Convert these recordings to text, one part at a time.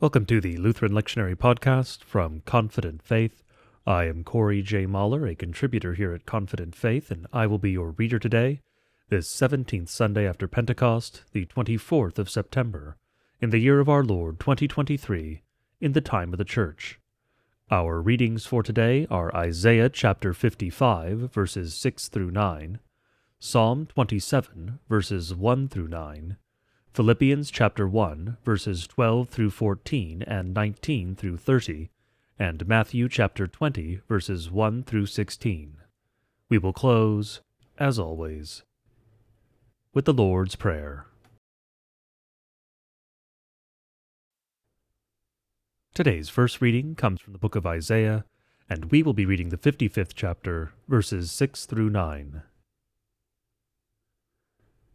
Welcome to the Lutheran Lectionary Podcast from Confident Faith. I am Corey J. Mahler, a contributor here at Confident Faith, and I will be your reader today, this 17th Sunday after Pentecost, the 24th of September, in the year of our Lord 2023, in the time of the Church. Our readings for today are Isaiah chapter 55, verses 6 through 9, Psalm 27, verses 1 through 9, Philippians chapter 1, verses 12 through 14 and 19 through 30, and Matthew chapter 20, verses 1 through 16. We will close, as always, with the Lord's Prayer. Today's first reading comes from the book of Isaiah, and we will be reading the 55th chapter, verses 6 through 9.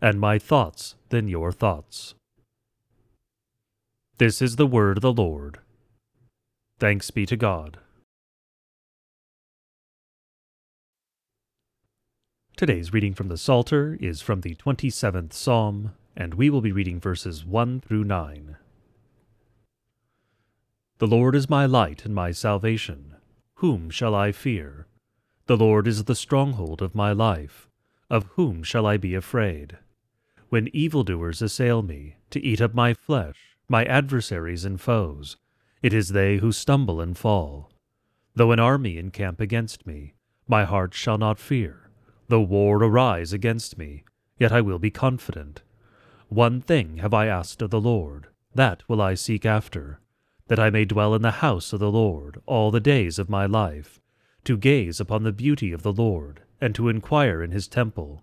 and my thoughts than your thoughts. This is the word of the Lord. Thanks be to God. Today's reading from the Psalter is from the 27th Psalm, and we will be reading verses 1 through 9. The Lord is my light and my salvation. Whom shall I fear? The Lord is the stronghold of my life. Of whom shall I be afraid? When evildoers assail me, to eat up my flesh, my adversaries and foes. It is they who stumble and fall. Though an army encamp against me, my heart shall not fear. Though war arise against me, yet I will be confident. One thing have I asked of the Lord, that will I seek after, that I may dwell in the house of the Lord all the days of my life, to gaze upon the beauty of the Lord, and to inquire in his temple.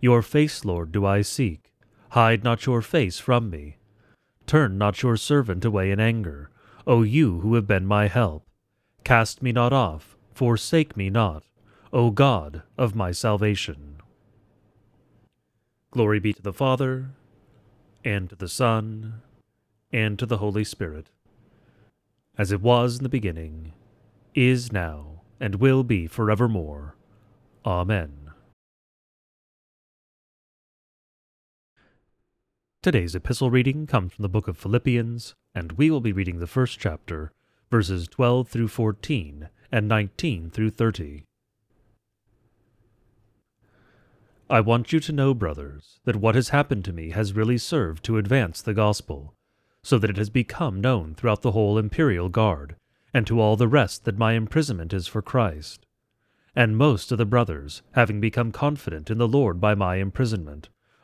Your face, Lord, do I seek. Hide not your face from me. Turn not your servant away in anger, O you who have been my help. Cast me not off, forsake me not, O God of my salvation. Glory be to the Father, and to the Son, and to the Holy Spirit, as it was in the beginning, is now, and will be forevermore. Amen. Today's epistle reading comes from the book of Philippians, and we will be reading the first chapter, verses 12 through 14 and 19 through 30. I want you to know, brothers, that what has happened to me has really served to advance the gospel, so that it has become known throughout the whole imperial guard, and to all the rest that my imprisonment is for Christ. And most of the brothers, having become confident in the Lord by my imprisonment,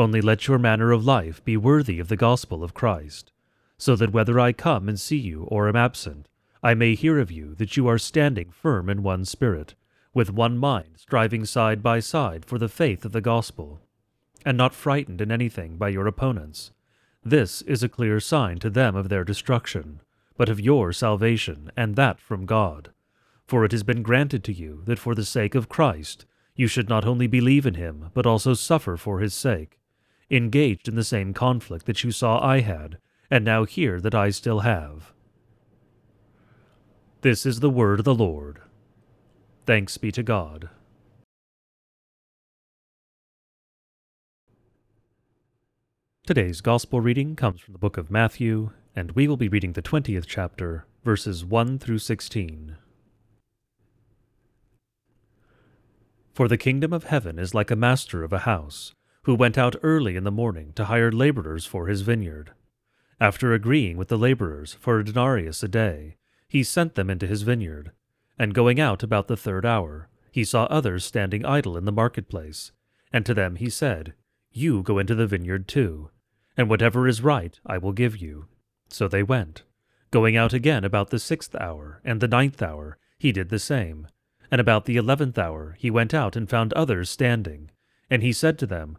Only let your manner of life be worthy of the gospel of Christ, so that whether I come and see you or am absent, I may hear of you that you are standing firm in one spirit, with one mind striving side by side for the faith of the gospel, and not frightened in anything by your opponents. This is a clear sign to them of their destruction, but of your salvation, and that from God. For it has been granted to you that for the sake of Christ you should not only believe in him, but also suffer for his sake, engaged in the same conflict that you saw I had, and now hear that I still have. This is the word of the Lord. Thanks be to God. Today's Gospel reading comes from the book of Matthew, and we will be reading the 20th chapter, verses 1 through 16. For the kingdom of heaven is like a master of a house, who went out early in the morning to hire laborers for his vineyard. After agreeing with the laborers for a denarius a day, he sent them into his vineyard. And going out about the third hour, he saw others standing idle in the marketplace. And to them he said, You go into the vineyard too, and whatever is right I will give you. So they went. Going out again about the sixth hour and the ninth hour, he did the same. And about the eleventh hour he went out and found others standing. And he said to them,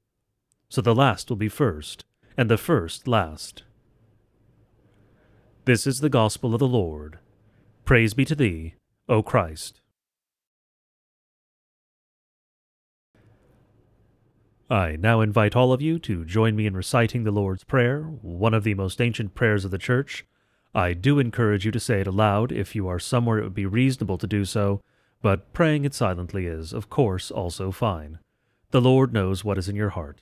So the last will be first, and the first last. This is the gospel of the Lord. Praise be to thee, O Christ. I now invite all of you to join me in reciting the Lord's Prayer, one of the most ancient prayers of the Church. I do encourage you to say it aloud if you are somewhere it would be reasonable to do so, but praying it silently is, of course, also fine. The Lord knows what is in your heart.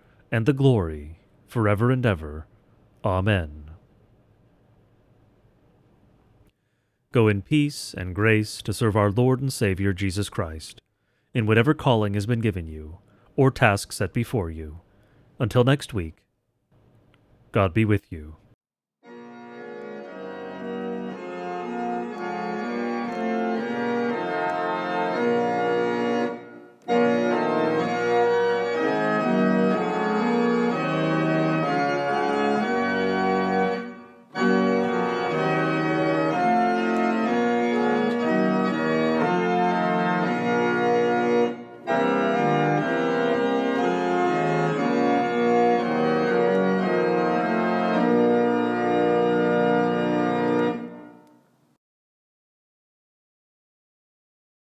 and the glory, forever and ever. Amen. Go in peace and grace to serve our Lord and Savior Jesus Christ, in whatever calling has been given you, or task set before you. Until next week, God be with you.